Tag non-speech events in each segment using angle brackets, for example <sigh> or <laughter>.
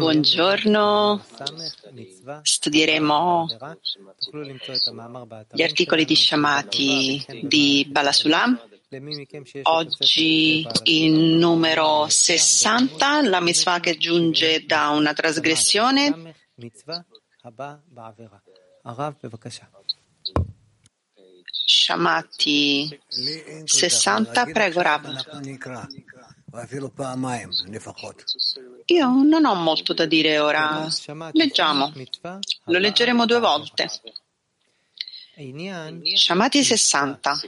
Buongiorno, studieremo gli articoli di Shamati di Balasulam. Oggi il numero 60, la mitzvah che giunge da una trasgressione. Shamati 60, prego Rab. Io non ho molto da dire ora. Leggiamo. Lo leggeremo due volte. Shamati 60.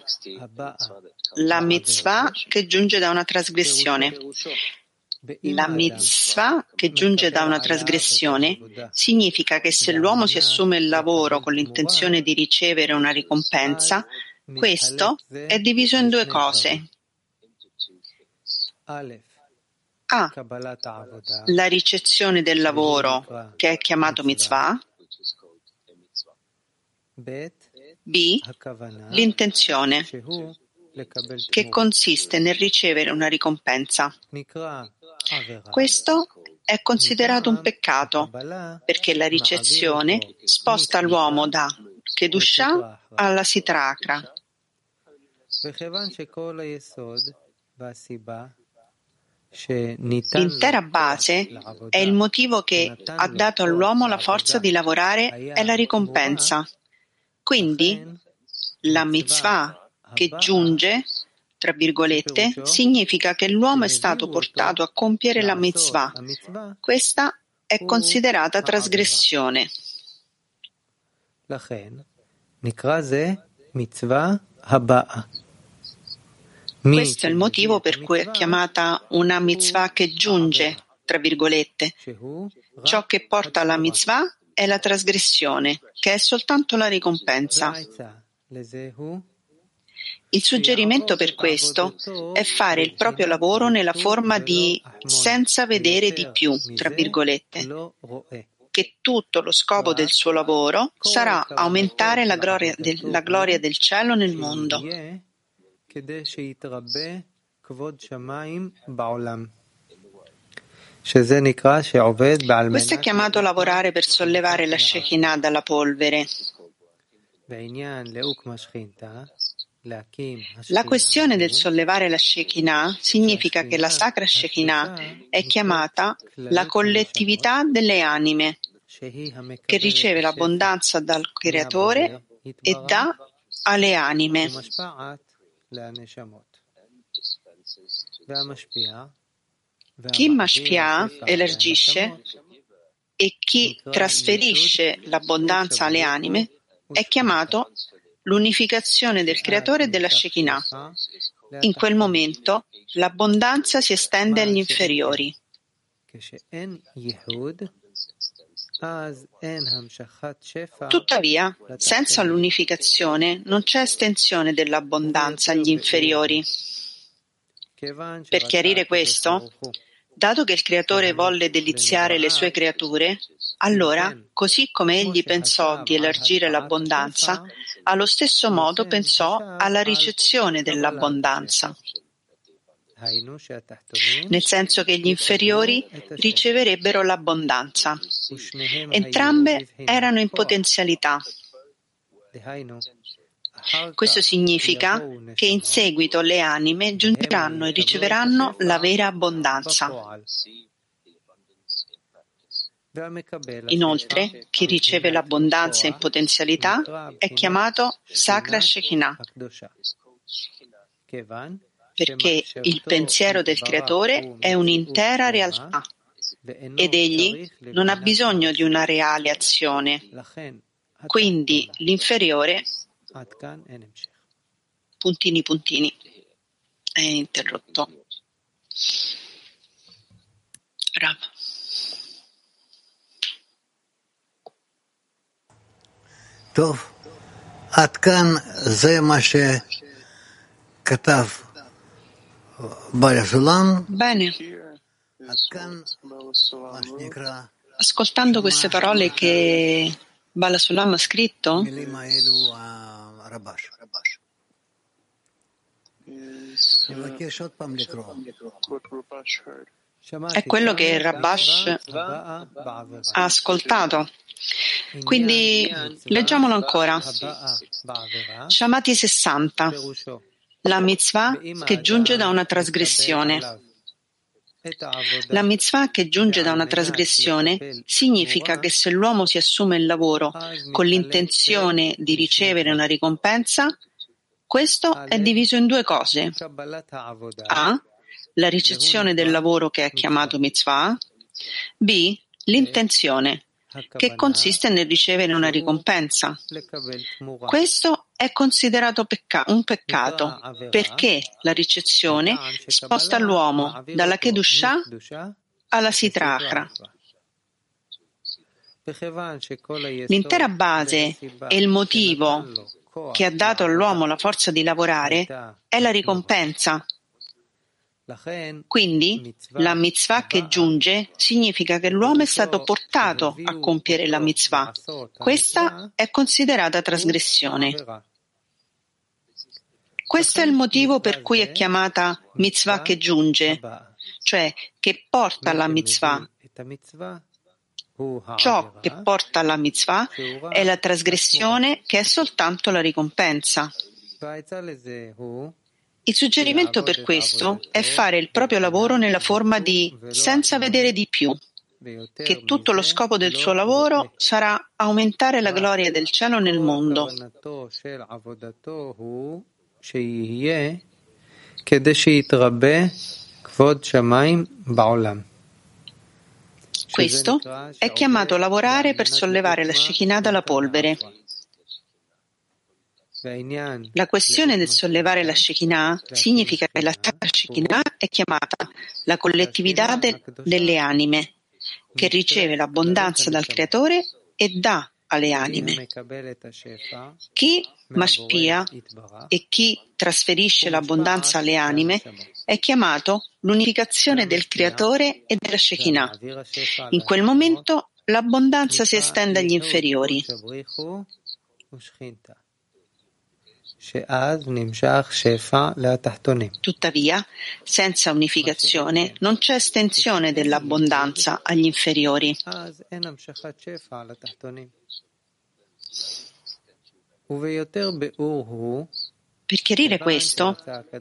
La mitzvah che giunge da una trasgressione. La mitzvah che giunge da una trasgressione significa che se l'uomo si assume il lavoro con l'intenzione di ricevere una ricompensa, questo è diviso in due cose. A. La ricezione del lavoro, che è chiamato mitzvah. B. L'intenzione, che consiste nel ricevere una ricompensa. Questo è considerato un peccato perché la ricezione sposta l'uomo da Kedusha alla Sitrakra. L'intera base è il motivo che ha dato all'uomo la forza di lavorare è la ricompensa. Quindi la mitzvah che giunge, tra virgolette, significa che l'uomo è stato portato a compiere la mitzvah. Questa è considerata trasgressione. Questo è il motivo per cui è chiamata una mitzvah che giunge, tra virgolette. Ciò che porta alla mitzvah è la trasgressione, che è soltanto la ricompensa. Il suggerimento per questo è fare il proprio lavoro nella forma di senza vedere di più, tra virgolette, che tutto lo scopo del suo lavoro sarà aumentare la gloria del, la gloria del cielo nel mondo. Questo è chiamato lavorare per sollevare la Shekinah dalla polvere. La questione del sollevare la Shekinah significa che la sacra Shekinah è chiamata la collettività delle anime, che riceve l'abbondanza dal Creatore e dà alle anime. Chi mashpia elargisce e chi trasferisce l'abbondanza alle anime è chiamato l'unificazione del creatore e della Shekinah. In quel momento l'abbondanza si estende agli inferiori. Tuttavia, senza l'unificazione non c'è estensione dell'abbondanza agli inferiori. Per chiarire questo, dato che il Creatore volle deliziare le sue creature, allora, così come egli pensò di elargire l'abbondanza, allo stesso modo pensò alla ricezione dell'abbondanza nel senso che gli inferiori riceverebbero l'abbondanza. Entrambe erano in potenzialità. Questo significa che in seguito le anime giungeranno e riceveranno la vera abbondanza. Inoltre, chi riceve l'abbondanza in potenzialità è chiamato Sacra Shekinah perché il pensiero del creatore è un'intera realtà ed egli non ha bisogno di una reale azione. Quindi l'inferiore, puntini puntini, è interrotto. Rav. טוב, עד כאן זה מה שכתב Bene. Ascoltando queste parole che Bala Sulam ha scritto, È quello che Rabash ha ascoltato. Quindi leggiamolo ancora. Shamati 60. La mitzvah che giunge da una trasgressione. La mitzvah che giunge da una trasgressione significa che se l'uomo si assume il lavoro con l'intenzione di ricevere una ricompensa, questo è diviso in due cose. A. La ricezione del lavoro che è chiamato mitzvah. B. L'intenzione che consiste nel ricevere una ricompensa. Questo è considerato pecca- un peccato perché la ricezione sposta l'uomo dalla Kedushah alla Sitrachra. L'intera base e il motivo che ha dato all'uomo la forza di lavorare è la ricompensa quindi la mitzvah che giunge significa che l'uomo è stato portato a compiere la mitzvah. Questa è considerata trasgressione. Questo è il motivo per cui è chiamata mitzvah che giunge, cioè che porta alla mitzvah. Ciò che porta alla mitzvah è la trasgressione che è soltanto la ricompensa. Il suggerimento per questo è fare il proprio lavoro nella forma di senza vedere di più, che tutto lo scopo del suo lavoro sarà aumentare la gloria del cielo nel mondo. Questo è chiamato lavorare per sollevare la Shekinah dalla polvere. La questione del sollevare la Shekinah significa che la Shekinah è chiamata la collettività de- delle anime, che riceve l'abbondanza dal Creatore e dà alle anime. Chi maspia e chi trasferisce l'abbondanza alle anime è chiamato l'unificazione del Creatore e della Shekinah. In quel momento l'abbondanza si estende agli inferiori. Tuttavia, senza unificazione non c'è estensione dell'abbondanza agli inferiori. Per chiarire questo,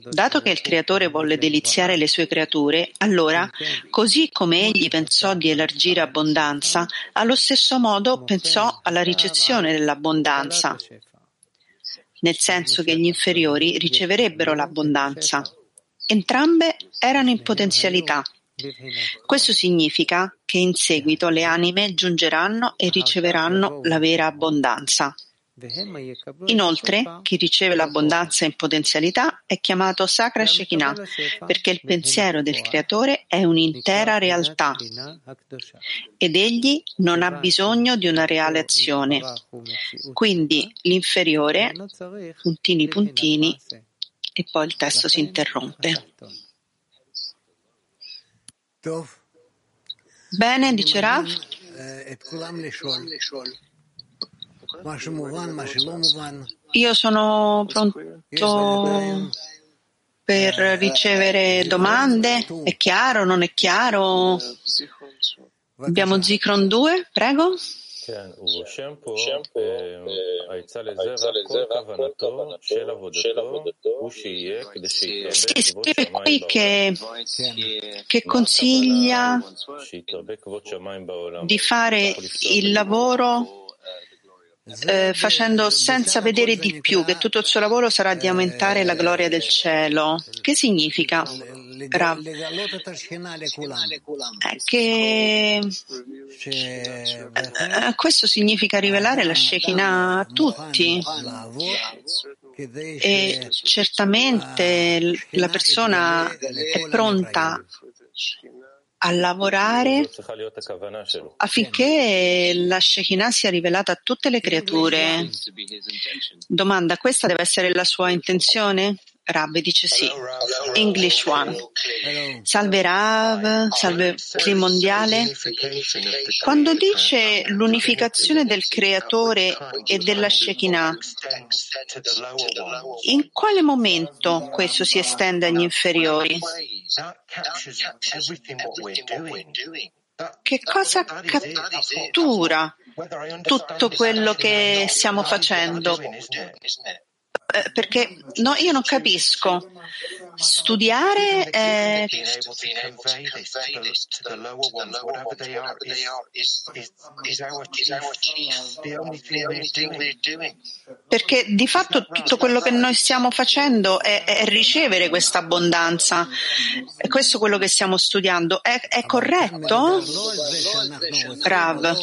dato che il Creatore volle deliziare le sue creature, allora, così come egli pensò di elargire abbondanza, allo stesso modo pensò alla ricezione dell'abbondanza nel senso che gli inferiori riceverebbero l'abbondanza. Entrambe erano in potenzialità. Questo significa che in seguito le anime giungeranno e riceveranno la vera abbondanza. Inoltre, chi riceve l'abbondanza in potenzialità è chiamato Sacra Shekinah, perché il pensiero del Creatore è un'intera realtà ed egli non ha bisogno di una reale azione. Quindi l'inferiore, puntini puntini, e poi il testo si interrompe. Bene, dice Rav. Io sono pronto per ricevere domande. È chiaro? Non è chiaro? Abbiamo Zikron 2, prego. Sì, scrive qui che, che consiglia di fare il lavoro eh, facendo senza vedere di più, che tutto il suo lavoro sarà di aumentare la gloria del cielo. Che significa? È che eh, questo significa rivelare la Shekinah a tutti. E certamente la persona è pronta a lavorare affinché la Shekinah sia rivelata a tutte le creature. Domanda, questa deve essere la sua intenzione? Rav dice sì. English One. Salve Rav, salve Cli Mondiale. Quando dice l'unificazione del creatore e della Shekinah, in quale momento questo si estende agli inferiori? Che cosa cattura tutto quello che stiamo facendo? Eh, perché no, io non capisco. Studiare è... Perché di fatto tutto quello che noi stiamo facendo è, è ricevere questa abbondanza. Questo è quello che stiamo studiando. È, è corretto? Rav.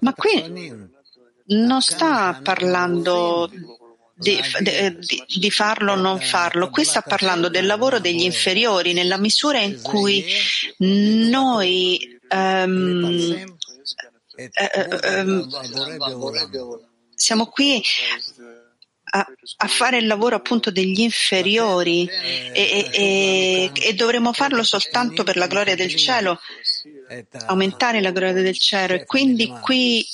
Ma qui non sta parlando di, di, di, farlo o non farlo, qui sta parlando del lavoro degli inferiori nella misura in cui noi um, um, siamo qui a, a, fare il lavoro appunto degli inferiori e, e, e, dovremo farlo soltanto per la gloria del cielo, aumentare la gloria del cielo. E quindi qui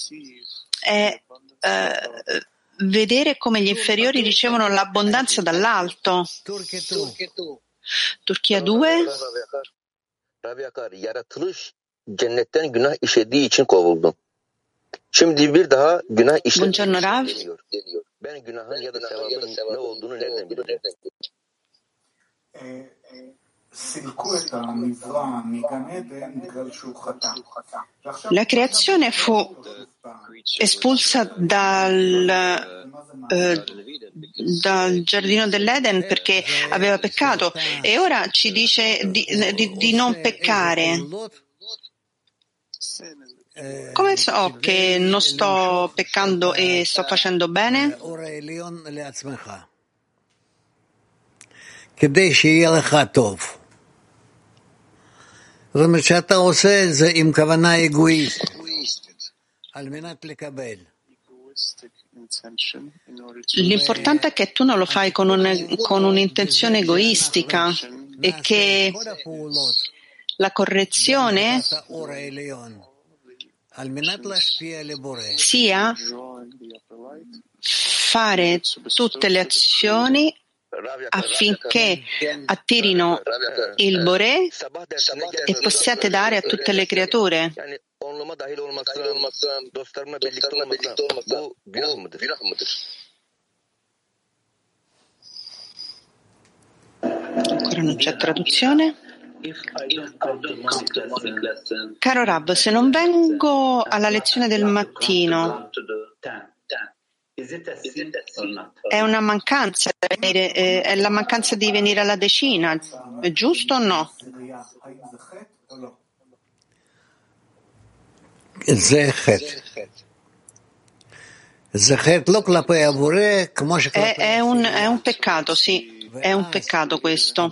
è eh, vedere come gli inferiori ricevono l'abbondanza dall'alto. Turchia 2. cennetten günah işlediği için kovuldu. Şimdi bir daha günah işlediği Rav. Ben günahın ya da sevabın ne olduğunu nereden bileceğim? La creazione fu espulsa dal, eh, dal giardino dell'Eden perché aveva peccato e ora ci dice di, di, di non peccare. Come so che non sto peccando e sto facendo bene? Kedei זאת אומרת שאתה עושה את זה עם כוונה אגואיסטית, על מנת לקבל. L'importante è che tu non lo fai con, un, con un'intenzione egoistica e che la correzione sia fare tutte le azioni affinché attirino il Boré e possiate dare a tutte le creature. Ancora non c'è traduzione. Caro Rab, se non vengo alla lezione del mattino, è una mancanza, eh, è la mancanza di venire alla decina, è giusto o no? È, è, un, è un peccato, sì, è un peccato questo,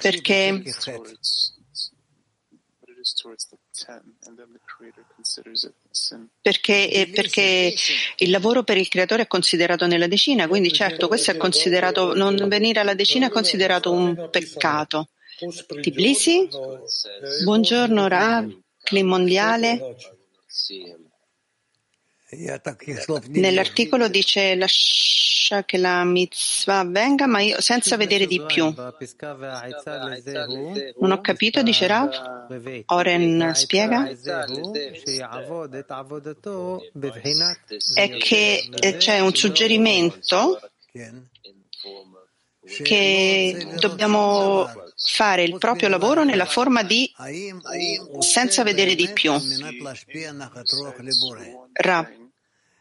perché perché, eh, perché, il lavoro per il creatore è considerato nella decina, quindi certo questo è considerato, non venire alla decina è considerato un peccato. Tbilisi? Buongiorno Rav, Clim Mondiale. Nell'articolo dice lascia che la mitzvah avvenga, ma io senza vedere di più. Non ho capito, dice Rav. Oren spiega. È che c'è un suggerimento che dobbiamo fare il proprio lavoro nella forma di senza vedere di più. Ra,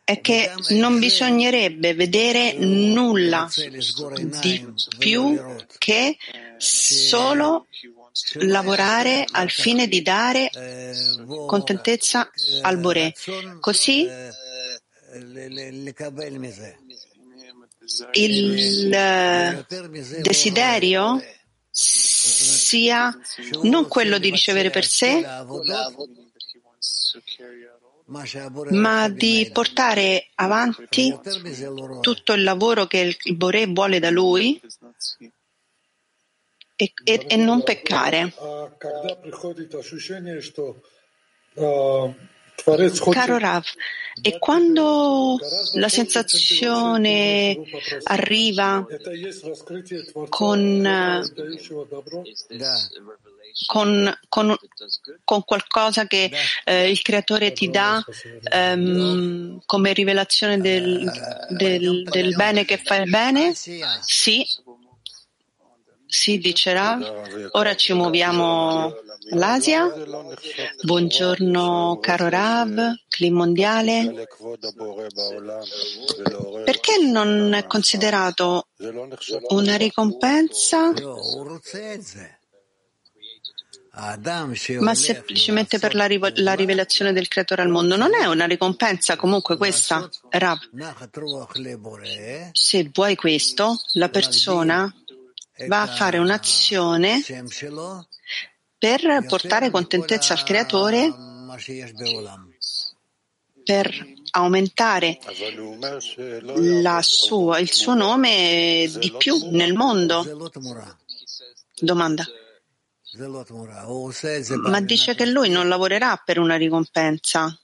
è che non bisognerebbe vedere nulla di più che solo lavorare al fine di dare contentezza al Boré. Così il desiderio sia non quello di ricevere per sé, ma di portare avanti tutto il lavoro che il Bore vuole da lui e, e, e non peccare. Caro Rav, e quando la sensazione arriva con, con, con, con qualcosa che eh, il creatore ti dà ehm, come rivelazione del, del, del bene che fa il bene? Sì, sì, dice Rav. Ora ci muoviamo all'Asia. Buongiorno caro Rav, Clim Mondiale. Perché non è considerato una ricompensa? ma semplicemente per la, rivo- la, rivelazione del creatore al mondo. Non è una ricompensa comunque questa, Rav. Se vuoi questo, la persona va a fare un'azione per portare contentezza al creatore, per aumentare sua, il suo nome di più nel mondo. Domanda. Ma dice che lui non lavorerà per una ricompensa.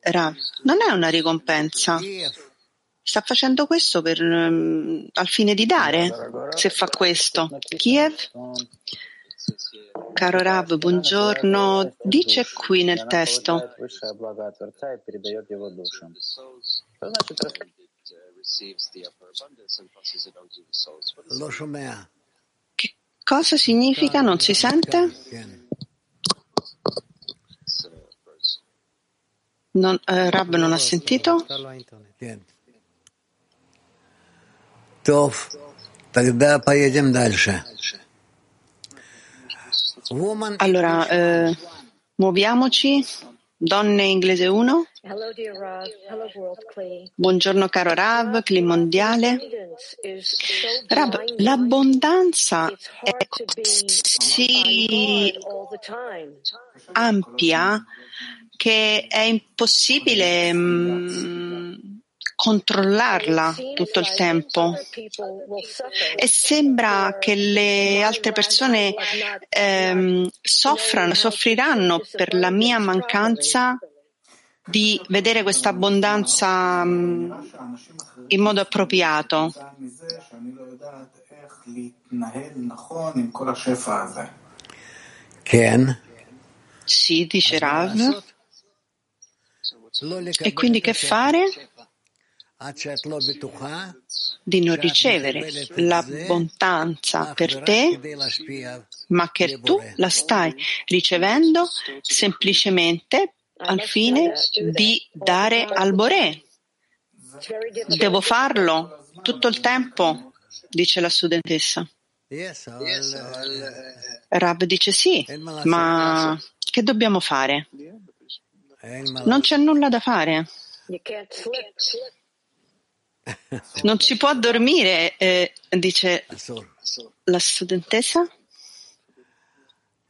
Rav, non è una ricompensa. Sta facendo questo per, um, al fine di dare, se fa questo. Kiev? Caro Rav, buongiorno. Dice qui nel testo. Che cosa significa? Non si sente? Non, eh, Rab non ha sentito? Allora, eh, muoviamoci. Donne inglese 1. Buongiorno caro Rav, Cli mondiale. Rav, l'abbondanza è così ampia che è impossibile mh, mm, controllarla tutto il tempo e sembra che le altre persone ehm, soffrano, soffriranno per la mia mancanza di vedere questa abbondanza mm, in modo appropriato. Ken? Sì, dice Rav. E quindi che fare? Di non ricevere l'abbondanza per te, ma che tu la stai ricevendo semplicemente al fine di dare al Boré. Devo farlo tutto il tempo, dice la studentessa. Rab dice sì, ma che dobbiamo fare? Non c'è nulla da fare. <laughs> Non si può dormire, eh, dice la studentessa?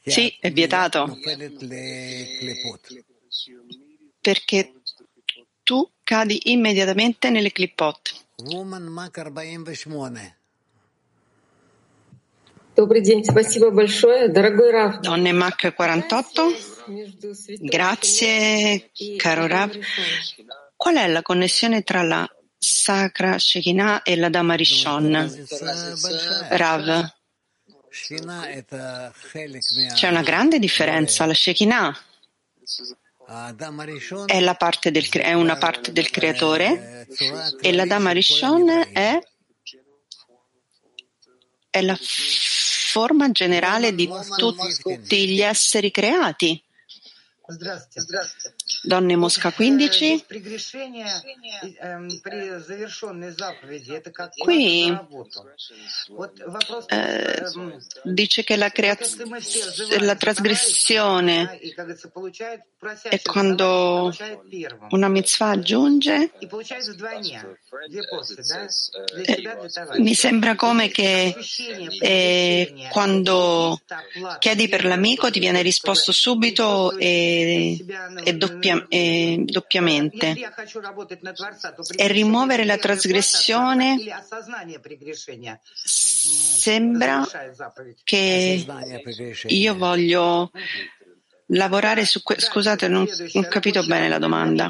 Sì, è vietato. Perché tu cadi immediatamente nelle clipot. Donne Mac 48. Grazie, caro Rav. Qual è la connessione tra la Sacra Shekinah e la Dama Rishon. Rav. C'è una grande differenza. La Shekinah è, la parte del, è una parte del creatore e la Dama Rishon è, è la forma generale di tutti gli esseri creati. Donne Mosca 15. Qui eh, dice che la, creaz- la trasgressione è quando una mitzvah aggiunge. Eh, mi sembra come che eh, quando chiedi per l'amico ti viene risposto subito e e, e, doppia, e doppiamente e rimuovere la trasgressione sembra che io voglio lavorare su questo. Scusate, non ho capito bene la domanda.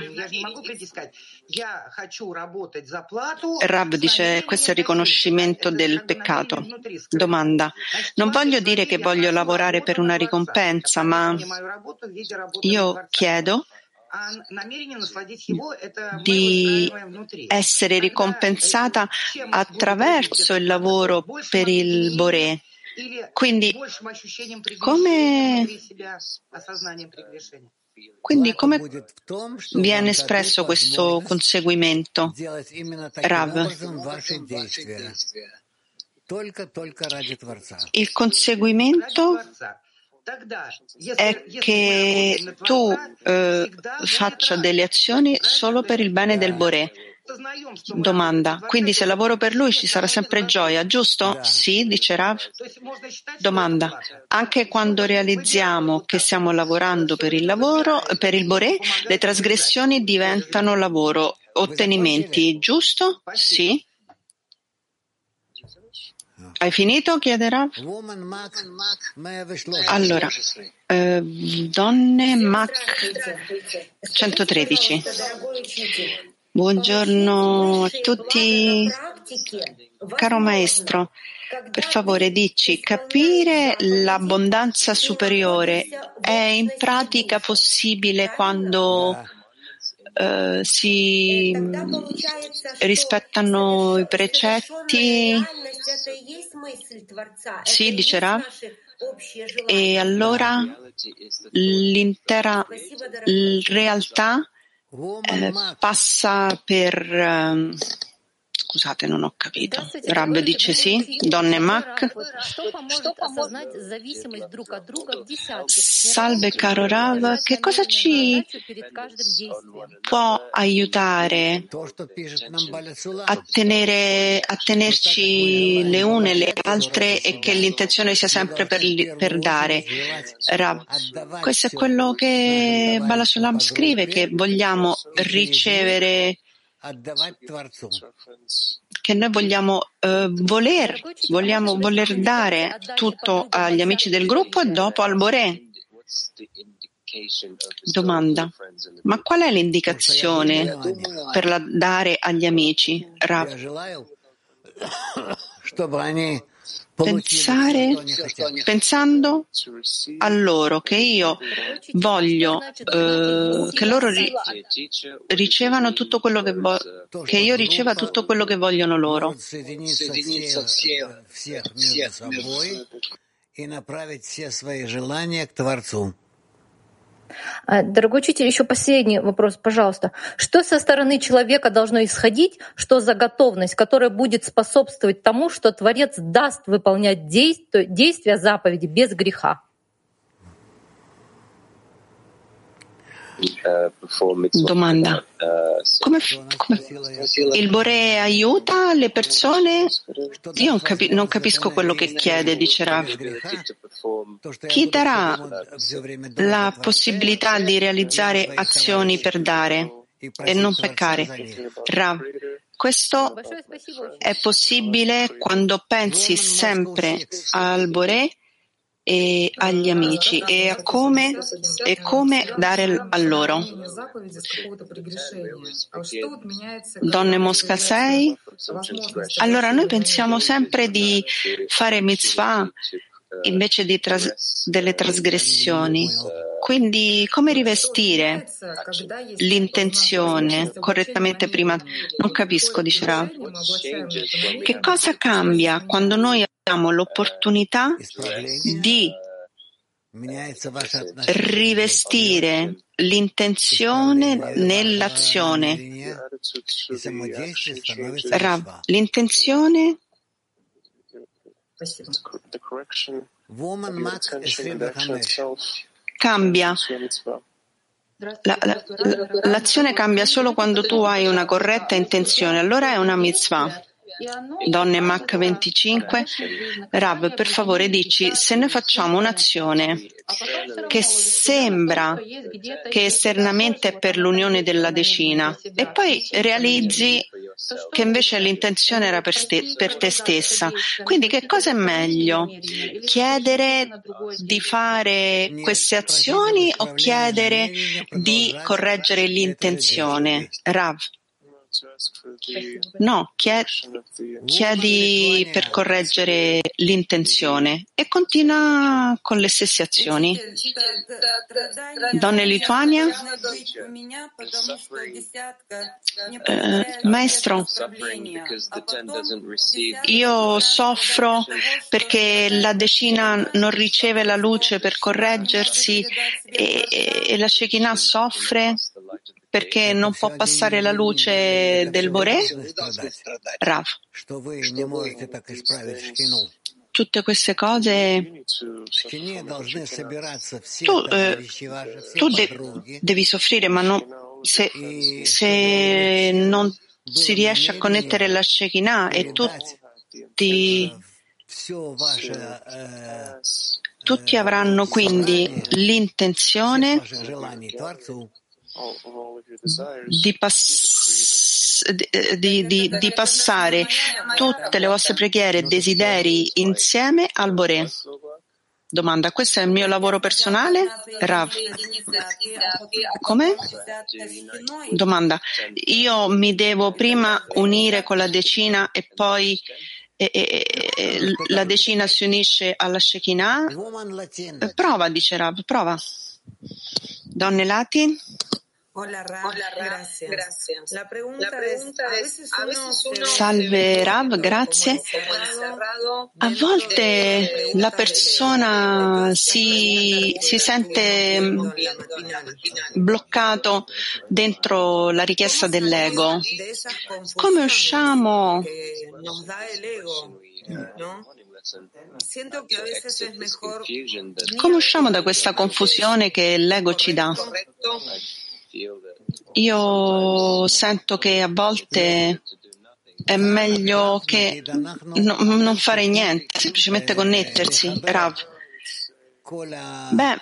Rab dice questo è il riconoscimento del peccato. Domanda. Non voglio dire che voglio lavorare per una ricompensa, ma io chiedo di essere ricompensata attraverso il lavoro per il Boré. quindi come, quindi come viene espresso questo conseguimento, Rav? Il conseguimento è che tu eh, faccia delle azioni solo per il bene del Boré Domanda. Quindi se lavoro per lui ci sarà sempre gioia, giusto? Sì, dice Rav. Domanda. Anche quando realizziamo che stiamo lavorando per il lavoro, per il Boré, le trasgressioni diventano lavoro, ottenimenti, giusto? Sì. Hai finito? chiede Rav. Allora, eh, donne Mac 113. Buongiorno a tutti. Caro maestro, per favore dici, capire l'abbondanza superiore è in pratica possibile quando eh, si rispettano i precetti? Sì, dice Rav. E allora l'intera realtà eh, passa per eh, Scusate, non ho capito. Rab dice sì, donne Mac. Salve caro Rav, che cosa ci può aiutare a, tenere, a tenerci le une e le altre e che l'intenzione sia sempre per, per dare? Rav, questo è quello che Balasulam scrive, che vogliamo ricevere che noi vogliamo eh, voler, vogliamo voler dare tutto agli amici del gruppo e dopo al Boré. Domanda. Ma qual è l'indicazione per la dare agli amici? Rav pensare, pensando a loro che io voglio eh, che loro ri, ricevano tutto quello che, vo- che io riceva tutto quello che vogliono loro. и направить все свои желания к Творцу. А, дорогой учитель, еще последний вопрос, пожалуйста. Что со стороны человека должно исходить, что за готовность, которая будет способствовать тому, что Творец даст выполнять действия заповеди без греха? Domanda. Come, come, il Bore aiuta le persone? Io non, capi, non, capisco quello che chiede, dice Rav. Chi darà la possibilità di realizzare azioni per dare e non peccare? Rav. Questo è possibile quando pensi sempre al Bore e agli amici e a come, e come dare a loro. Donne Mosca 6, allora noi pensiamo sempre di fare mitzvah invece tras- delle trasgressioni. Quindi come rivestire l'intenzione correttamente prima? Non capisco, dice Rav. Che cosa cambia quando noi abbiamo l'opportunità di rivestire l'intenzione nell'azione. Rav, l'intenzione cambia. La, la, l'azione cambia solo quando tu hai una corretta intenzione, allora è una mitzvah. Donne Mach 25, Rav, per favore dici, se noi facciamo un'azione che sembra che esternamente è per l'unione della decina e poi realizzi che invece l'intenzione era per, ste- per te stessa. Quindi che cosa è meglio? Chiedere di fare queste azioni o chiedere di correggere l'intenzione? Rav. No, chiedi per correggere l'intenzione e continua con le stesse azioni. Donne Lituania? Eh, maestro, io soffro perché la decina non riceve la luce per correggersi e, e la Shekinah soffre perché non può passare la luce del Boré? Rav. Tutte queste cose tu, eh, tu de- devi soffrire, ma non, se, se, non si riesce a connettere la Shekinah e tutti, tutti avranno quindi l'intenzione di, pass- di, di, di, passare tutte le vostre preghiere e desideri insieme al Boré. Domanda, questo è il mio lavoro personale? Rav. Come? Domanda, io mi devo prima unire con la decina e poi e, e, e, la decina si unisce alla Shekinah? Prova, dice Rav, prova. Donne Latin? Hola, Rav. Hola, Rav. Gracias. Gracias. La pregunta, La pregunta es, es, a veces uno Salve Rav, grazie. A volte la persona si, si sente mm, bloccato dentro la richiesta dell'ego. Come usciamo? Come usciamo da questa confusione che l'ego ci dà? Io sento che a volte è meglio che no, non fare niente, semplicemente connettersi. Rav. Beh,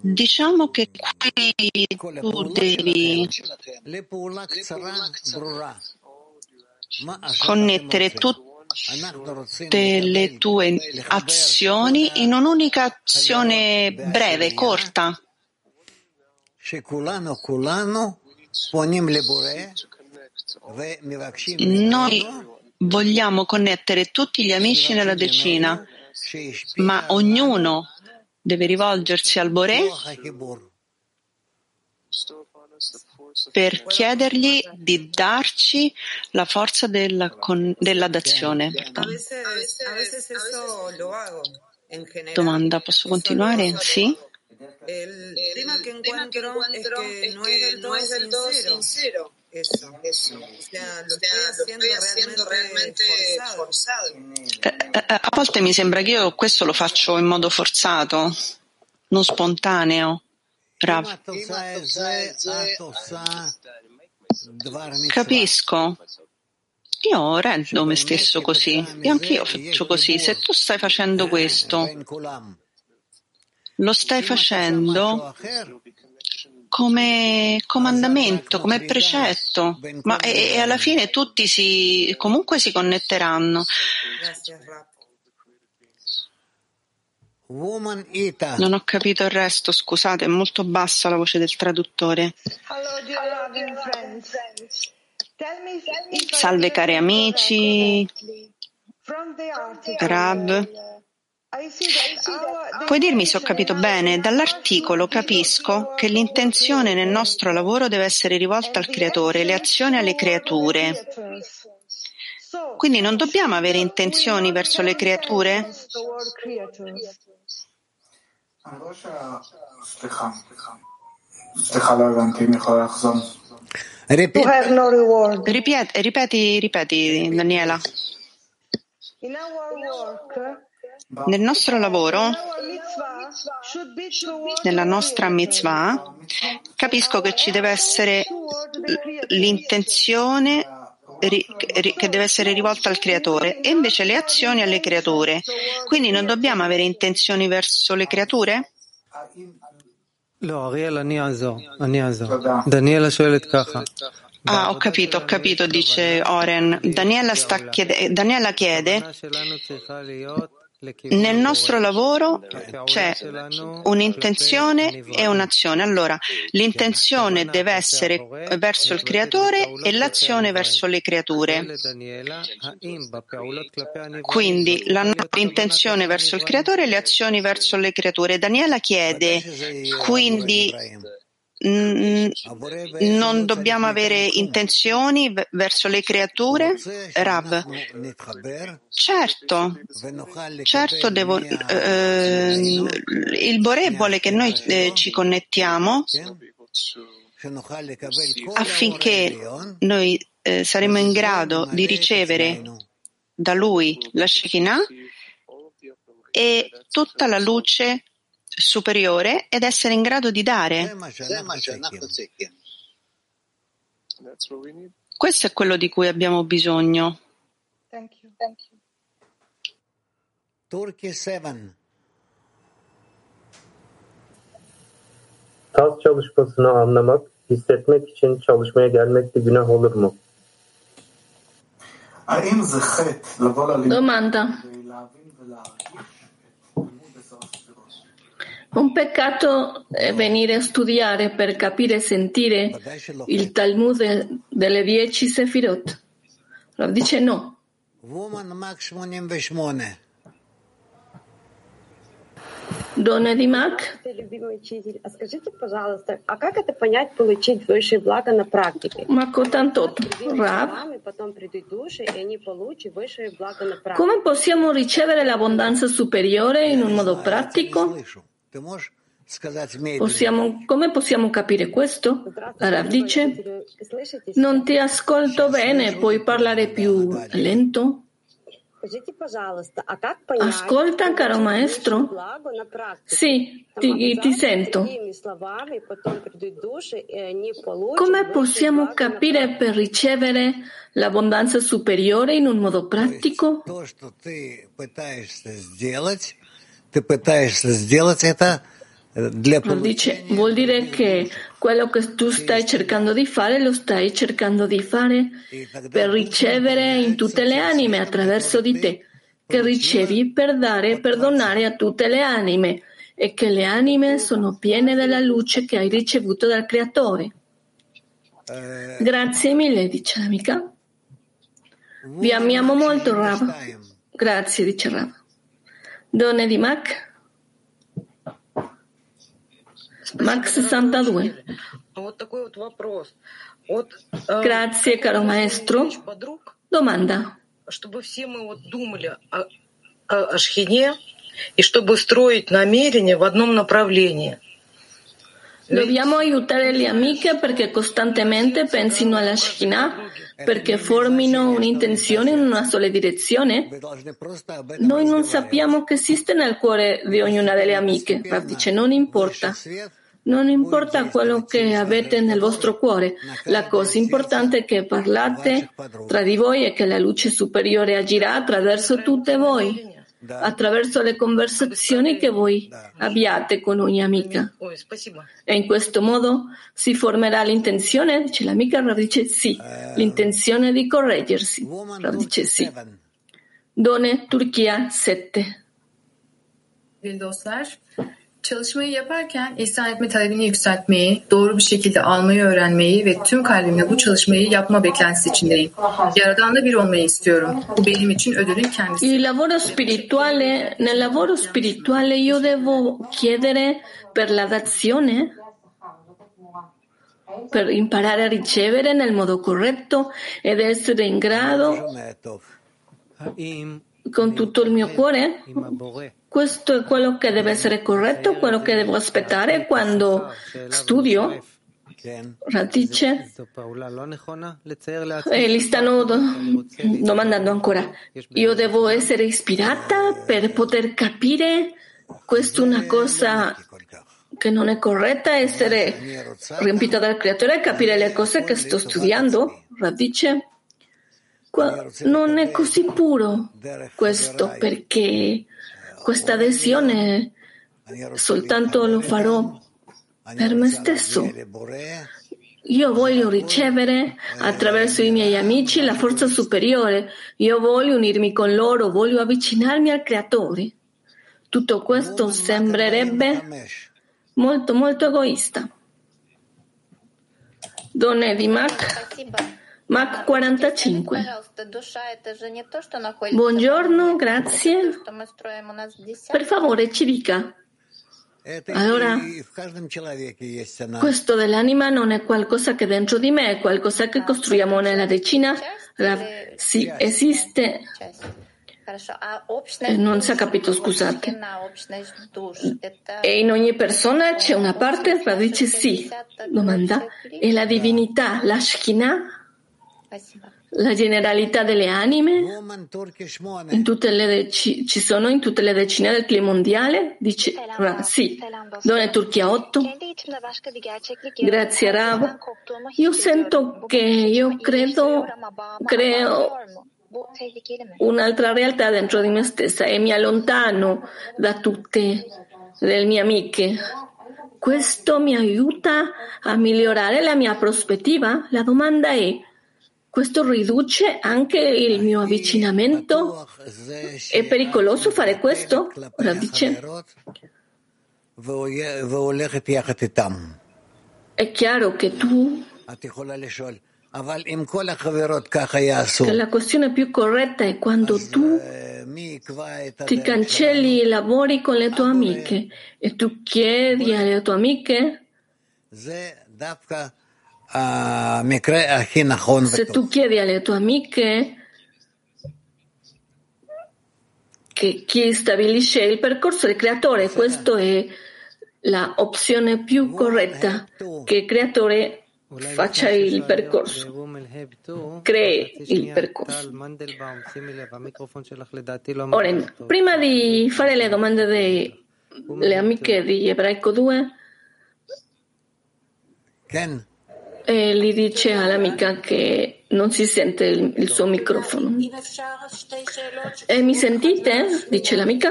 diciamo che qui tu devi connettere tutte le tue azioni in un'unica azione breve, corta. Noi vogliamo connettere tutti gli amici nella decina, ma ognuno deve rivolgersi al Boré per chiedergli di darci la forza della, con, della dazione. Domanda, posso continuare? Sì? El tema que encuentro es que no es del todo sincero. Eso, eso. O sea, lo estoy haciendo realmente forzato. A volte mi sembra che io questo lo faccio in modo forzato, non spontaneo. Rav. Capisco. Io rendo me stesso così e anch'io faccio così. Se tu stai facendo questo lo stai facendo come comandamento, come precetto, ma e, e alla fine tutti si, comunque si connetteranno. Non ho capito il resto, scusate, è molto bassa la voce del traduttore. Salve cari amici, Rab. Puoi dirmi se ho capito bene? Dall'articolo capisco che l'intenzione nel nostro lavoro deve essere rivolta al creatore, le azioni alle creature. Quindi non dobbiamo avere intenzioni verso le creature? Ripeti, ripeti, ripeti, Daniela. Nel nostro lavoro, nella nostra mitzvah, capisco che ci deve essere l'intenzione che deve essere rivolta al creatore e invece le azioni alle creature. Quindi non dobbiamo avere intenzioni verso le creature? Ah, ho capito, ho capito, dice Oren. Daniela, chiede, Daniela chiede nel nostro lavoro c'è un'intenzione e un'azione. Allora, l'intenzione deve essere verso il creatore e l'azione verso le creature. Quindi l'intenzione verso il creatore e le azioni verso le creature. Daniela chiede, quindi non dobbiamo avere intenzioni verso le creature? Rav. Certo, certo devo, eh, il Bore vuole che noi eh, ci connettiamo affinché noi eh, saremo in grado di ricevere da lui la Shekinah e tutta la luce superiore ed essere in grado di dare. Questo è quello di cui abbiamo bisogno. Tas çalışmasını anlamak, hissetmek için çalışmaya gelmek de günah olur mu? Domanda. Un peccato eh, è venire a studiare eh, per capire e sentire eh, il Talmud delle dieci Sefirot. Rav dice no. Donne di Mac? Mac tanto Rav? Come possiamo ricevere l'abbondanza superiore in un modo pratico? Possiamo, come possiamo capire questo? Rav dice, non ti ascolto bene, puoi parlare più lento? Ascolta, caro maestro. Sì, ti, ti sento. Come possiamo capire per ricevere l'abbondanza superiore in un modo pratico? Dice, vuol dire che quello che tu stai cercando di fare lo stai cercando di fare per ricevere in tutte le anime attraverso di te, che ricevi per dare e perdonare a tutte le anime e che le anime sono piene della luce che hai ricevuto dal Creatore. Grazie mille, dice l'amica. Vi amiamo molto, Rav. Grazie, dice Rav. Donne di Mac. Max 62. Grazie caro maestro. Domanda. Чтобы все мы вот думали о, о Шхине и чтобы строить намерения в одном направлении. Dobbiamo aiutare le amiche perché costantemente pensino alla Shekhinah, perché formino un'intenzione in una sola direzione? Noi non sappiamo che esiste nel cuore di ognuna delle amiche. Dice non importa. Non importa quello che avete nel vostro cuore, la cosa importante è che parlate tra di voi e che la luce superiore agirà attraverso tutte voi, attraverso le conversazioni che voi abbiate con ogni amica. E in questo modo si formerà l'intenzione, dice l'amica, Rav dice sì, l'intenzione di correggersi. Rav dice sì. Done Turchia 7. Çalışmayı yaparken ihsan etme talebini yükseltmeyi, doğru bir şekilde almayı öğrenmeyi ve tüm kalbimle bu çalışmayı yapma beklentisi içindeyim. Yaradanla bir olmayı istiyorum. Bu benim için ödülün kendisi. Il lavoro spirituale, nel lavoro spirituale io devo chiedere per la dazione per imparare a ricevere nel modo corretto ed essere in grado con tutto il mio cuore? Questo è quello che deve essere corretto, quello che devo aspettare quando studio? Radice? E gli stanno domandando ancora. Io devo essere ispirata per poter capire questa è una cosa che non è corretta, essere riempita dal creatore e capire le cose che sto studiando? Radice? Non è così puro questo perché questa adesione soltanto lo farò per me stesso. Io voglio ricevere attraverso i miei amici la forza superiore, io voglio unirmi con loro, voglio avvicinarmi al Creatore. Tutto questo sembrerebbe molto molto egoista. Donne di Mac, Mac 45. Buongiorno, grazie. Per favore ci dica. Allora, questo dell'anima non è qualcosa che dentro di me, è qualcosa che costruiamo nella decina. Sì, esiste. Eh, non si è capito, scusate. E in ogni persona c'è una parte, radice sì. Domanda. E la divinità, la Shekhinah? La generalità delle anime in tutte le ci, ci sono in tutte le decine del clima mondiale? Dice Rav, sì. Donne Turchia 8. Grazie Rav. Io sento che io credo, creo un'altra realtà dentro di me stessa e mi allontano da tutte le mie amiche. Questo mi aiuta a migliorare la mia prospettiva? La domanda è questo riduce anche il mio avvicinamento? È pericoloso fare questo? Ora dice. È chiaro che tu che la questione più corretta è quando tu ti cancelli i lavori con le tue amiche e tu chiedi alle tue amiche se tu chiedi alle tue amiche che chi stabilisce il percorso il creatore, questa è l'opzione più corretta, che il creatore faccia il percorso, crei il percorso. Ora, prima di fare le domande delle amiche di Ebraico 2, e gli dice all'amica che non si sente il, il suo microfono. E mi sentite? dice l'amica.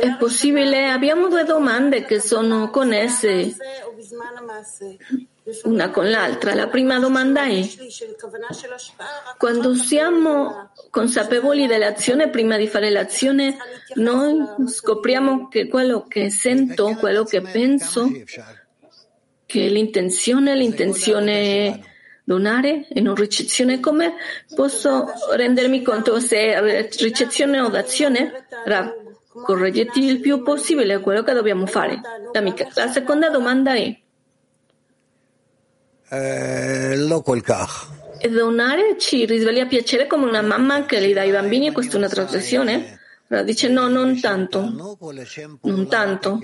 È possibile? Abbiamo due domande che sono connesse una con l'altra. La prima domanda è, quando siamo consapevoli dell'azione, prima di fare l'azione, noi scopriamo che quello che sento, quello che penso, che l'intenzione, l'intenzione è donare e non ricezione, come posso rendermi conto se è ricezione o d'azione? correggiti il più possibile quello che dobbiamo fare. La seconda domanda è eh, donare ci risveglia piacere come una mamma che gli dà i bambini, questa è una traduzione? Dice no, non tanto, non tanto.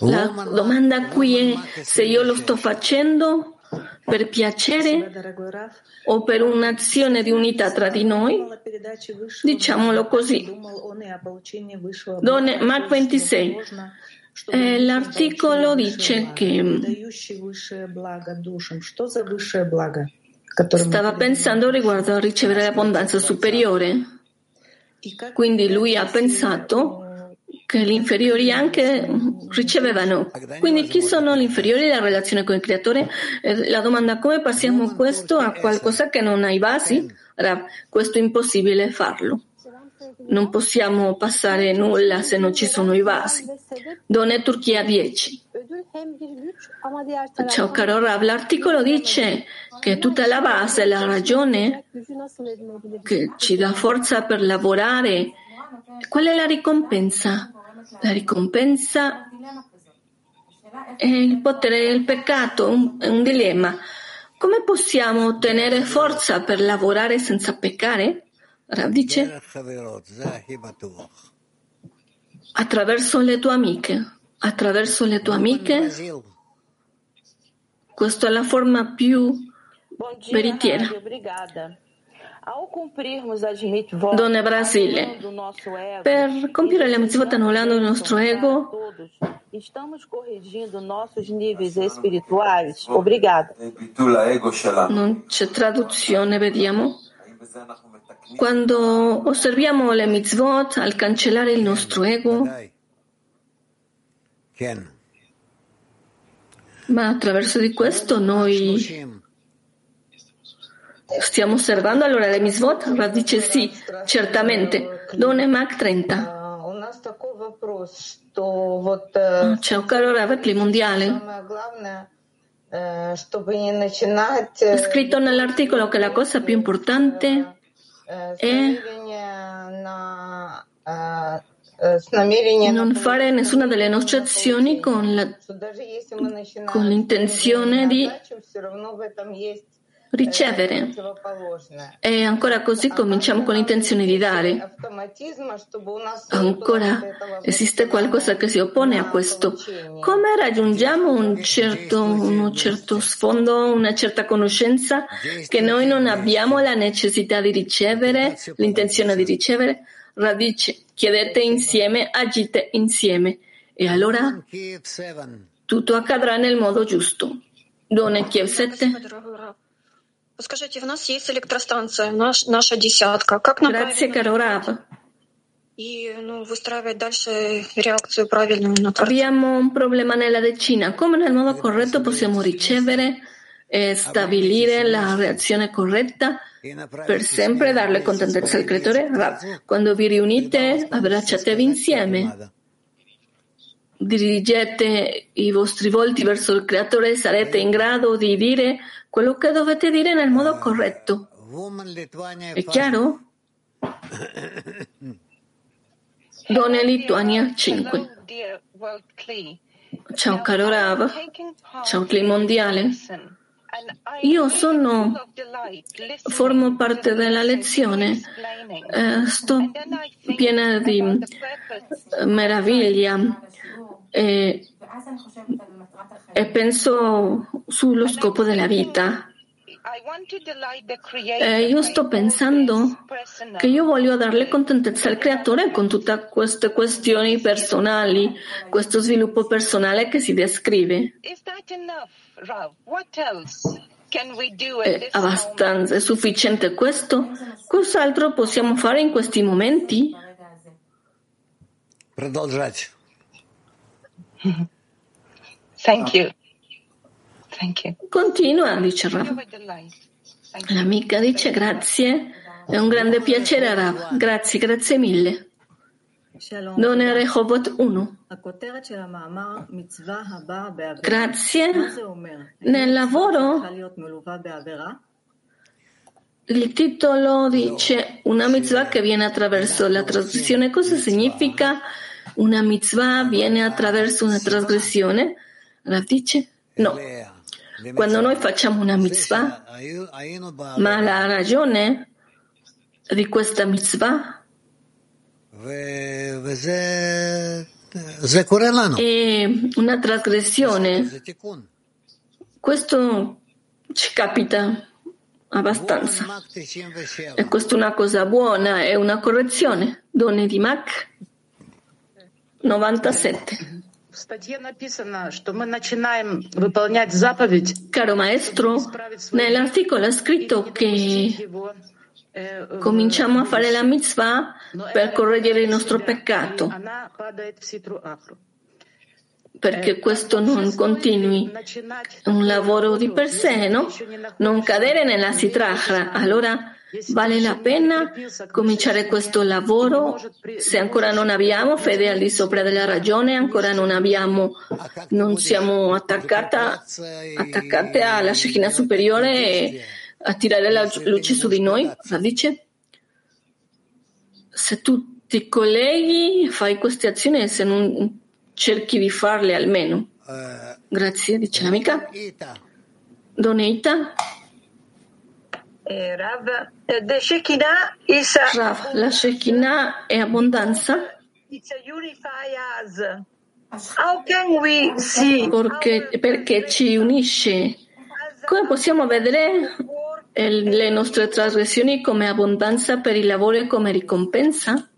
La domanda qui è se io lo sto facendo per piacere o per un'azione di unità tra di noi? Diciamolo così. Donne, Mark 26. Eh, l'articolo dice che stava pensando riguardo a ricevere l'abbondanza superiore. Quindi lui ha pensato che gli inferiori anche ricevevano. Quindi chi sono gli inferiori della relazione con il creatore? Eh, la domanda come passiamo questo a qualcosa che non ha i basi? Ora, questo è impossibile farlo. Non possiamo passare nulla se non ci sono i basi. Donne Turchia 10. Ciao caro Rav, l'articolo dice che tutta la base, la ragione che ci dà forza per lavorare, qual è la ricompensa? La ricompensa è il potere del peccato, un, è un dilemma. Come possiamo ottenere forza per lavorare senza peccare? Rav dice attraverso le tue amiche. Attraverso le tue amiche, questa è la forma più veritiera. Donne Brasile, per compiere la mitzvot annullando il nostro ego, Estamos corrigindo nossos níveis espirituais? Obrigada. Non c'è traduzione, vediamo. Quando osserviamo le mitzvot al cancellare il nostro ego, ma attraverso di questo noi stiamo osservando allora le mitzvot? Rav dice sì, certamente. Done Mac 30. C'è un caro Rav mondiale. È scritto nell'articolo che la cosa più importante è non fare nessuna delle nostre azioni con, la, con l'intenzione di ricevere. E ancora così cominciamo con l'intenzione di dare. Ancora esiste qualcosa che si oppone a questo. Come raggiungiamo un certo, un certo sfondo, una certa conoscenza che noi non abbiamo la necessità di ricevere, l'intenzione di ricevere? Radice, chiedete insieme, agite insieme. E allora tutto accadrà nel modo giusto. Done Kiev 7. Grazie, caro Rav. Abbiamo un problema nella decina. Come nel modo corretto possiamo ricevere e stabilire la reazione corretta per sempre darle contentezza al creatore? Quando vi riunite, abbracciatevi insieme. Dirigete i vostri volti verso il creatore e sarete in grado di dire quello che dovete dire nel modo corretto. È chiaro? <coughs> Done Lituania 5. Ciao caro Rav, ciao Cli Mondiale. Io sono, formo parte della lezione, eh, sto piena di meraviglia e e penso sullo scopo della vita. E io sto pensando che io voglio darle contentezza al creatore con tutte queste questioni personali, questo sviluppo personale che si descrive. È abbastanza, è sufficiente questo? Cos'altro possiamo fare in questi momenti? Продолжать. <laughs> Thank you. Thank you. Continua, dice Rav. L'amica dice grazie, è un grande piacere Rav. Grazie, grazie mille. Done Rehovot 1. Grazie. Nel lavoro il titolo dice una mitzvah che viene attraverso la traduzione. Cosa significa una mitzvah viene attraverso una trasgressione? Rav dice no. Quando noi facciamo una mitzvah, ma la ragione di questa mitzvah è una trasgressione. Questo ci capita abbastanza. E questa è una cosa buona, è una correzione. Donne di Mac 97. Caro maestro, nell'articolo è scritto che cominciamo a fare la mitzvah per correggere il nostro peccato, perché questo non continui. È un lavoro di per sé, no? Non cadere nella sitrahra. Allora Vale la pena cominciare questo lavoro se ancora non abbiamo fede al di sopra della ragione, ancora non abbiamo, non siamo attaccata, attaccate alla Shekinah superiore e a tirare la luce su di noi, radice? Se tu ti colleghi, fai queste azioni se non cerchi di farle almeno. Grazie, dice l'amica. Doneita. Rav, is a, Rav, la Shekinah è abbondanza? It's a unify us. How can we see? Perché, perché ci unisce. Come possiamo vedere le nostre trasgressioni come abbondanza per il lavoro e come ricompensa?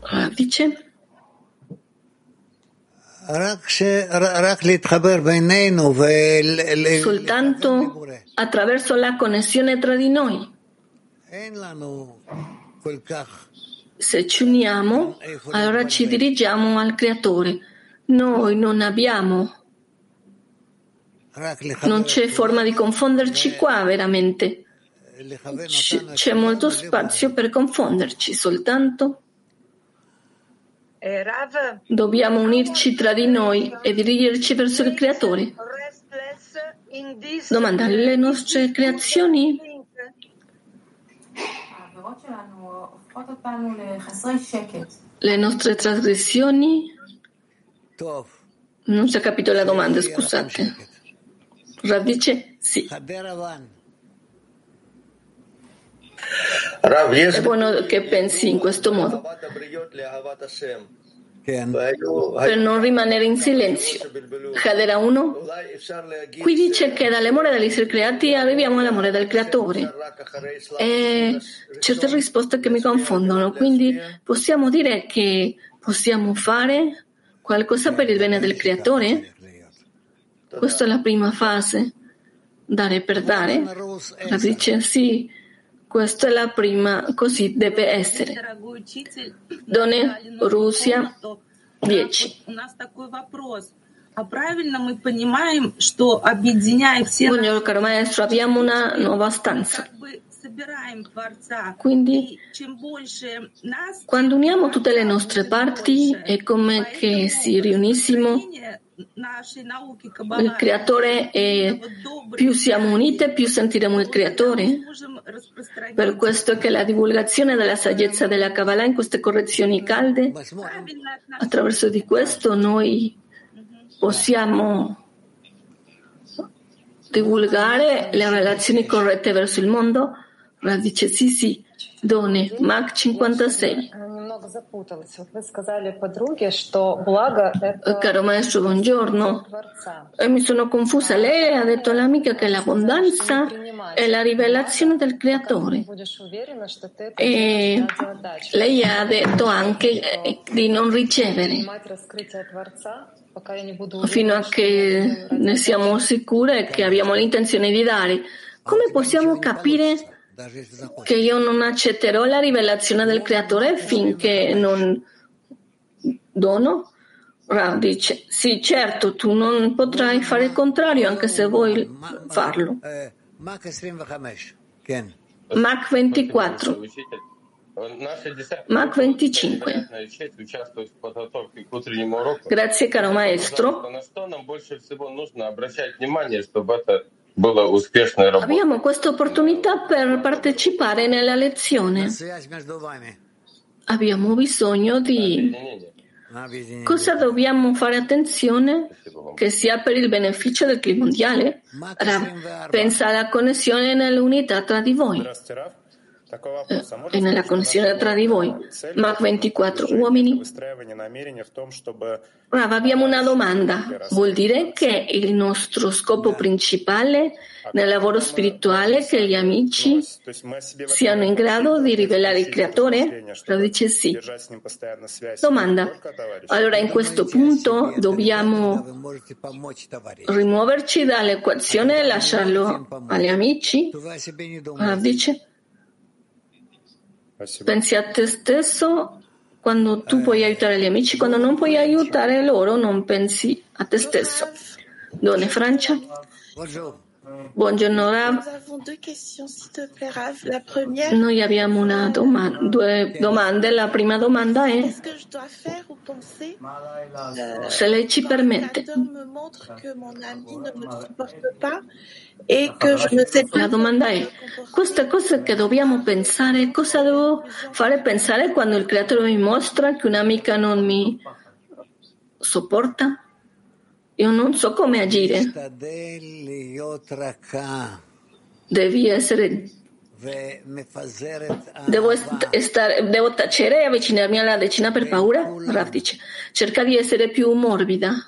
Rav dice soltanto attraverso la connessione tra di noi. Se ci uniamo, allora ci dirigiamo al Creatore. Noi non abbiamo, non c'è forma di confonderci qua veramente. C'è molto spazio per confonderci, soltanto dobbiamo unirci tra di noi e dirigerci verso il Creatore. Domanda, le nostre creazioni le nostre trasgressioni non si è capito la domanda, scusate. Rav dice sì. È buono che pensi in questo modo per non rimanere in silenzio. Hadera 1 qui dice che dall'amore degli esseri creati arriviamo all'amore del creatore e certe risposte che mi confondono, quindi possiamo dire che possiamo fare qualcosa per il bene del creatore? Questa è la prima fase, dare per dare. La dice sì, questa è la prima, così deve essere. Donne, Russia, 10. Buongiorno caro maestro, abbiamo una nuova stanza. Quindi, quando uniamo tutte le nostre parti, è come che si riunissimo il creatore e più siamo unite, più sentiremo il creatore. Per questo che la divulgazione della saggezza della Kabbalah in queste correzioni calde, attraverso di questo noi possiamo divulgare le relazioni corrette verso il mondo. Dice sì, sì, donne, Mac 56. Caro maestro, buongiorno. E mi sono confusa. Lei ha detto all'amica che l'abbondanza è la rivelazione del creatore. E lei ha detto anche di non ricevere fino a che ne siamo sicure che abbiamo l'intenzione di dare. Come possiamo capire che io non accetterò la rivelazione del creatore finché non dono? Ra dice, sì, certo, tu non potrai fare il contrario anche se vuoi farlo. Mach 24. Mach 25. Grazie caro maestro. Abbiamo questa opportunità per partecipare nella lezione. Abbiamo bisogno di cosa dobbiamo fare attenzione? Che sia per il beneficio del clima mondiale? Pensa alla connessione nell'unità tra di voi e nella connessione tra di voi. Mach 24 uomini. Rav, abbiamo una domanda. Vuol dire che il nostro scopo principale nel lavoro spirituale è che gli amici siano in grado di rivelare il creatore? Rav dice sì. Domanda. Allora in questo punto dobbiamo rimuoverci dall'equazione e lasciarlo agli amici? Rav dice Pensi a te stesso quando tu puoi aiutare gli amici, quando non puoi aiutare loro non pensi a te stesso. Donne Francia. Buongiorno Rav. Noi abbiamo una doma- due domande. La prima domanda è se lei ci permette. La domanda è, queste cose che dobbiamo pensare, cosa devo fare pensare quando il creatore mi mostra che un'amica non mi sopporta? Io non so come agire. Devi essere. Devo, stare, devo tacere e avvicinarmi alla decina per paura? Rav dice. Cerca di essere più morbida.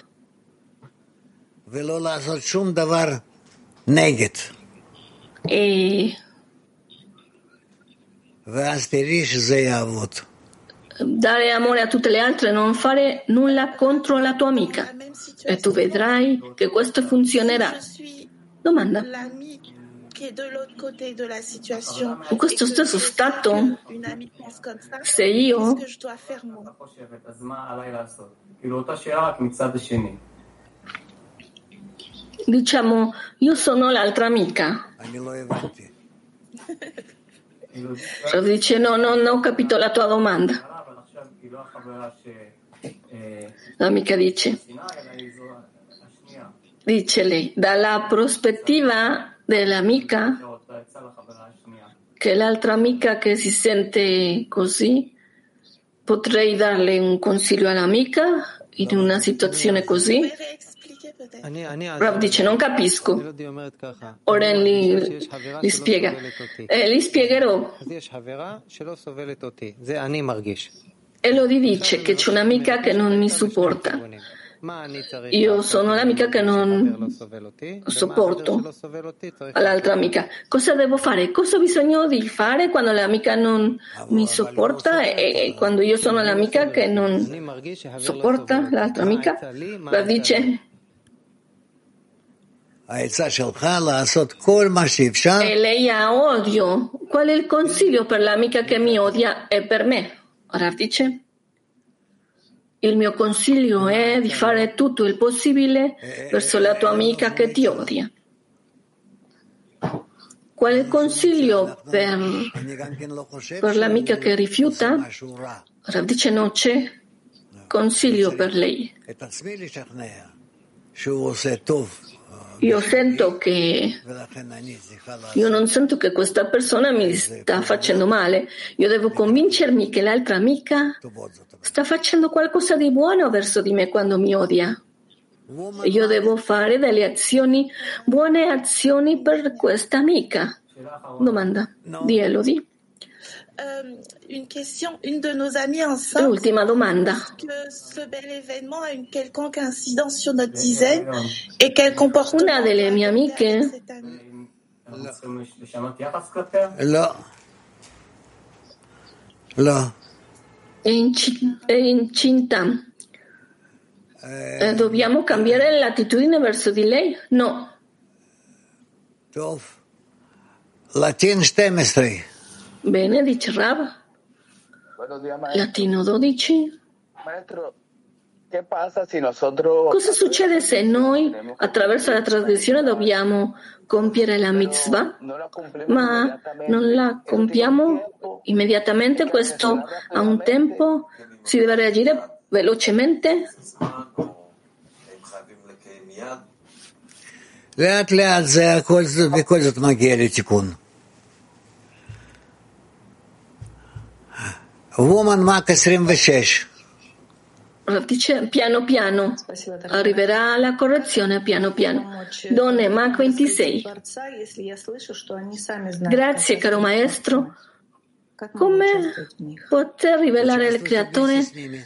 E Dare amore a tutte le altre non fare nulla contro la tua amica. E tu vedrai che questo funzionerà. Domanda. In questo stesso stato, se io diciamo io sono l'altra amica. Rav dice no, no, non ho capito la tua domanda. L'amica dice dice lei dalla prospettiva dell'amica, che l'altra amica che si sente così, potrei darle un consiglio all'amica in una situazione così? Rav dice non capisco. Oren gli, gli spiega. Eh, gli spiegherò. Elodie dice che c'è un'amica che non mi supporta. Io sono l'amica che non sopporto all'altra amica. Cosa devo fare? Cosa ho bisogno di fare quando l'amica non mi sopporta e quando io sono l'amica che non sopporta l'altra amica? La dice. E lei ha odio. Qual è il consiglio per l'amica che mi odia e per me? Ora dice. Il mio consiglio è di fare tutto il possibile verso la tua amica che ti odia. Quale consiglio per, per l'amica che rifiuta? Rav dice non c'è consiglio per lei. Io sento che io non sento che questa persona mi sta facendo male. Io devo convincermi che l'altra amica sta facendo qualcosa di buono verso di me quando mi odia. Io devo fare delle azioni, buone azioni per questa amica. Domanda di Elodie. Euh, une question, une de nos amies enceintes. Ultima domanda. Que ce bel événement a une quelconque incidence sur notre dizaine et quel comportement. Una delle mie amiche. Inci- è incinta. Eh, dobbiamo cambiare l'attitudine verso di lei? No. Latin 12. Bene, dice Rav. Latino 12. Cosa succede se noi, attraverso la trasgressione, dobbiamo compiere la mitzvah, ma non la compiamo immediatamente? Questo ha un tempo? Si deve reagire velocemente? לאט לאט זה הכל, וכל זאת מגיע לתיקון. Woman Mac 26. Dice piano piano, arriverà la correzione piano piano. Donne Mac 26. Grazie caro maestro. Come poter rivelare il creatore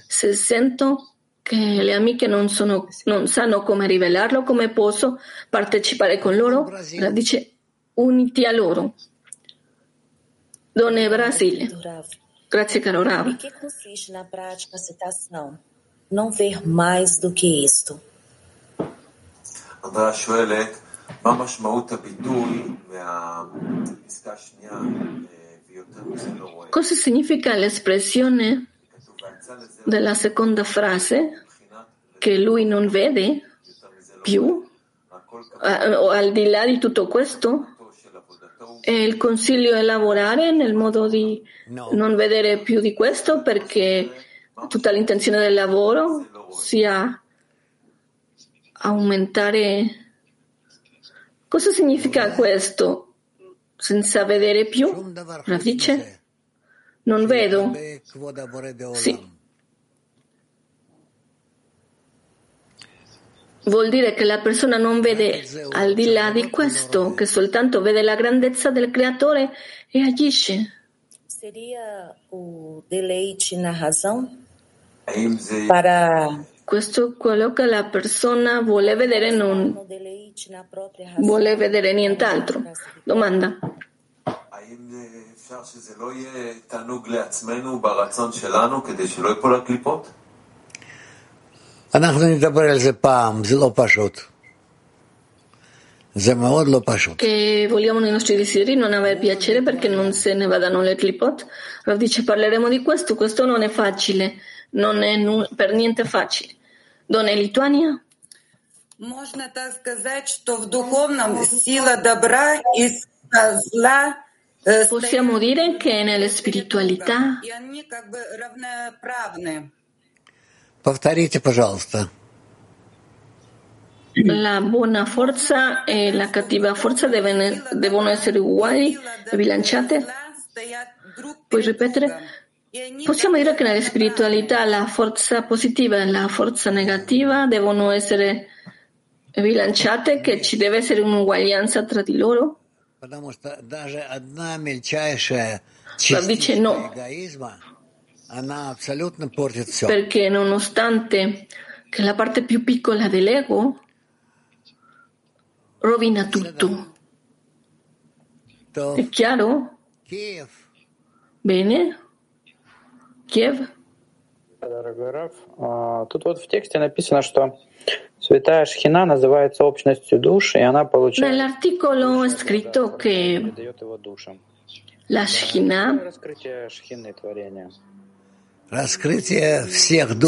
se sento che le amiche non, sono, non sanno come rivelarlo? Come posso partecipare con loro? Dice uniti a loro. Donne Brasile. Grazie caro Rav. E que consiste na prática a citação? Não ver mais do que isto. Andrea שואלת, מה משמעות הביטוי מהפסקה השנייה ויותר מזה לא רואה? Cosa significa l'espressione della seconda frase che lui non vede più? Al di là di tutto questo? E il consiglio è lavorare nel modo di non vedere più di questo perché tutta l'intenzione del lavoro sia aumentare. Cosa significa questo? Senza vedere più? Radice? Non vedo. Sì. Vuol dire che la persona non vede al di là di questo, che soltanto vede la grandezza del creatore e agisce. Seria o deleite na razão para questo è quello che la persona vuole vedere, non vuole vedere nient'altro. Domanda. אפשר שזה לא יהיה תענוג לעצמנו ברצון שלנו כדי שלא יפול הקליפות? אנחנו נדבר על זה פעם, זה לא פשוט. זה מאוד לא פשוט. Che vogliamo nei nostri desideri non avere piacere perché non se ne vadano le clipot. Rav dice parleremo di questo, questo non è facile, non è nu- per niente facile. Donna Lituania? Можно так сказать, что в духовном сила добра и зла э, Possiamo dire che nelle spiritualità Повторите, пожалуйста. la buona forza e la cattiva forza devono, devono essere uguali e bilanciate? Puoi ripetere? Possiamo dire che nella spiritualità la forza positiva e la forza negativa devono essere bilanciate, che ci deve essere un'uguaglianza tra di loro? Потому что даже одна мельчайшая Rav dice no, perché nonostante che la parte più piccola dell'ego rovina tutto. È chiaro? Киев. Bene? Kiev? Дорогой Раф, а, тут вот в тексте написано, что святая Шхина называется общностью душ, и она получает Nell'articolo è scritto che дает его душам. la Shekhinah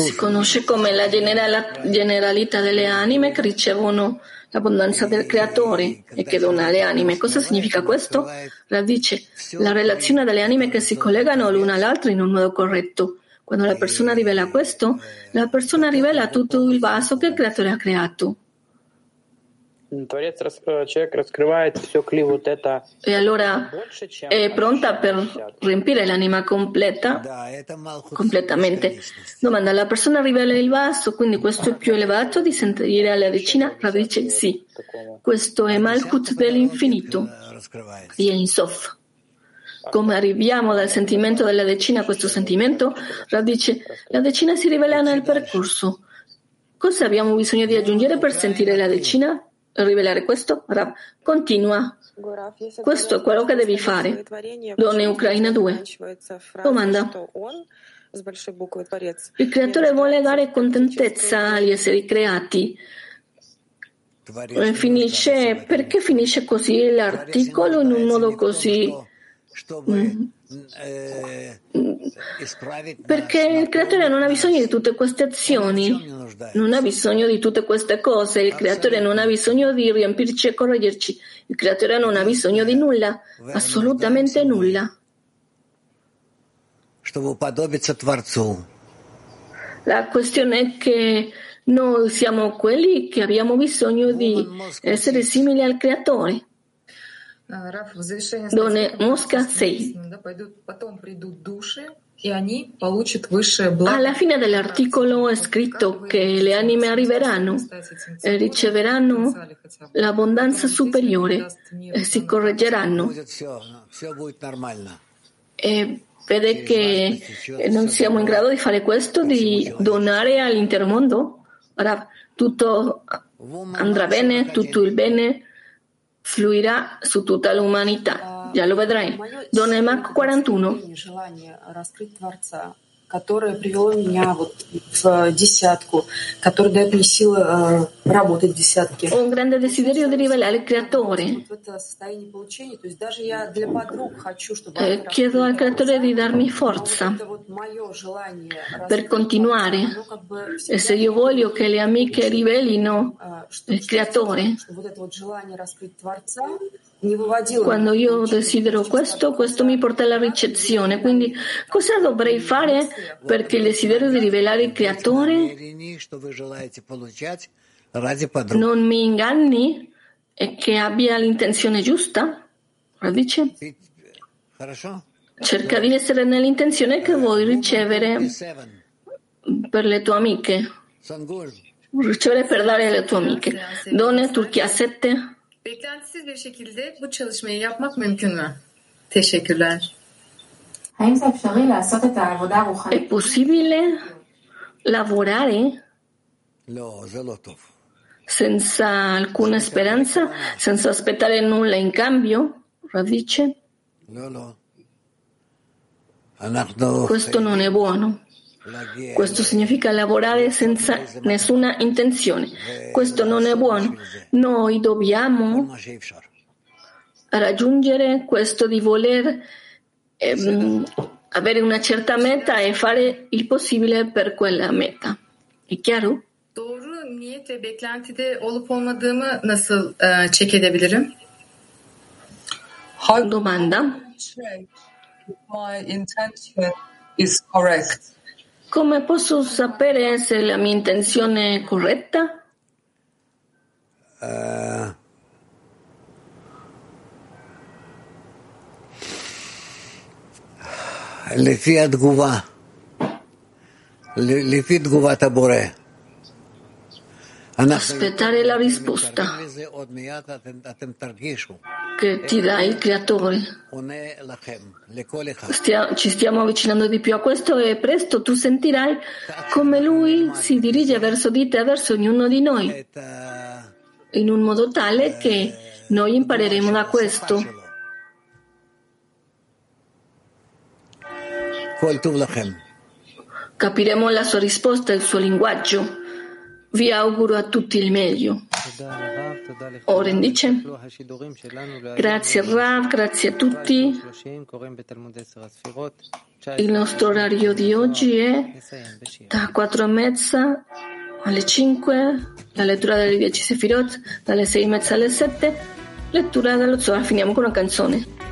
si conosce come la generalità delle anime che ricevono l'abbondanza del creatore e che dona alle anime. Cosa significa questo? Radice, la relazione delle anime che si collegano l'una all'altra in un modo corretto. Quando la persona rivela questo, la persona rivela tutto il vaso che il creatore ha creato. E allora è pronta per riempire l'anima completa, completamente. Domanda, la persona rivela il basso, quindi questo è più elevato di sentire alla decina? Rav dice sì, questo è Malkut dell'infinito, di Insof. Come arriviamo dal sentimento della decina a questo sentimento? Radice, la decina si rivela nel percorso. Cosa abbiamo bisogno di aggiungere per sentire la decina? Rivelare questo? Rav, continua. Questo è quello che devi fare. Donne Ucraina 2. Domanda. Il creatore vuole dare contentezza agli esseri creati. Eh, Finisce, perché finisce così l'articolo in un modo così? Mm. Perché il creatore non ha bisogno di tutte queste azioni, non ha bisogno di tutte queste cose, il creatore non ha bisogno di riempirci e correggerci, il creatore non ha bisogno di nulla, assolutamente nulla. La questione è che noi siamo quelli che abbiamo bisogno di essere simili al creatore. Donne Mosca 6. Alla fine dell'articolo è scritto che le anime arriveranno eh, eh, e riceveranno l'abbondanza superiore e si correggeranno. E vede che non siamo in grado di fare questo, di donare all'intero mondo. Ora tutto andrà bene, tutto il bene? Fluirà su tutta l'umanità. Già lo vedrai. Donna Mac 41. Которое привело меня вот в десятку, которое дает мне силы э, работать в. Ho un grande desiderio di rivelare il creatore. Вот это состояние получения, то есть даже я для подруг хочу, чтобы Eh, они chiedo al creatore di darmi forza per continuare. E se io voglio che le amiche rivelino э, il creatore, что вот это вот желание раскрыть Творца не выводило Quando io desidero questo, questo mi porta alla ricezione. Quindi cosa dovrei fare perché il desiderio di rivelare il creatore non mi inganni e che abbia l'intenzione giusta? Radice? Cerca di essere nell'intenzione che vuoi ricevere per le tue amiche. Ricevere per dare alle tue amiche. Donne, Turchia 7. Beklentisiz bir şekilde bu çalışmayı yapmak mümkün mü? Teşekkürler. È possibile lavorare senza alcuna speranza, senza aspettare nulla in cambio? Radice? Questo non è buono. Questo significa lavorare senza nessuna intenzione. Questo non è buono. Noi dobbiamo raggiungere questo di voler ehm, avere una certa meta e fare il possibile per quella meta. È chiaro? Doğru niyet ve beklentide olup olmadığımı nasıl e, check edebilirim? Domanda. My intention is correct. Come posso sapere se la mia intenzione è corretta? Uh, לפי התגובה, לפי תגובת הבורא. Aspettare la risposta che ti dà il creatore. Stia, ci stiamo avvicinando di più a questo e presto tu sentirai come lui si dirige verso di te, verso ognuno di noi, in un modo tale che noi impareremo da questo. Capiremo la sua risposta e il suo linguaggio. Vi auguro a tutti il meglio. Oren dice, grazie Rav, grazie a tutti. Il nostro orario di oggi è da 4 e mezza alle 5, la lettura delle 10 Sefirot, dalle 6 e mezza alle 7, lettura dello Zohar. Finiamo con una canzone.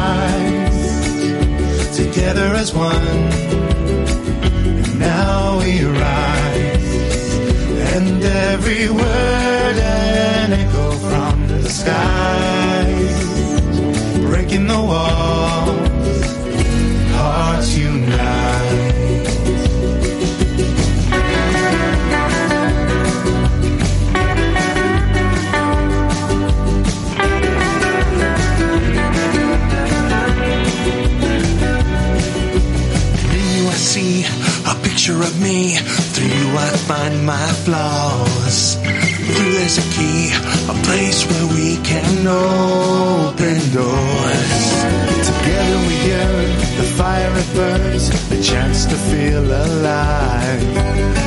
together as one. And now we rise, and every word an echo from the skies, breaking the walls, picture of me. Through you I find my flaws. Through there's a key, a place where we can open doors. Together we yearn, the fire it burns, the chance to feel alive.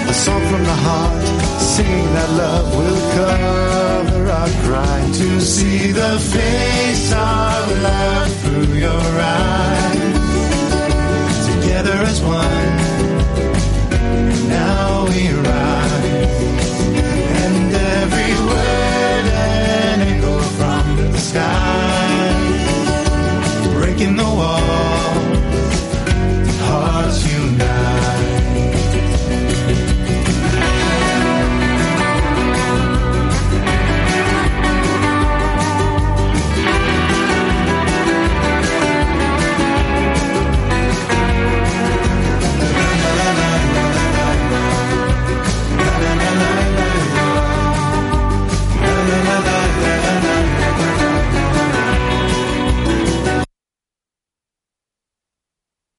A song from the heart, singing that love will cover our crime. To see the face of love through your eyes. Together as one buscar.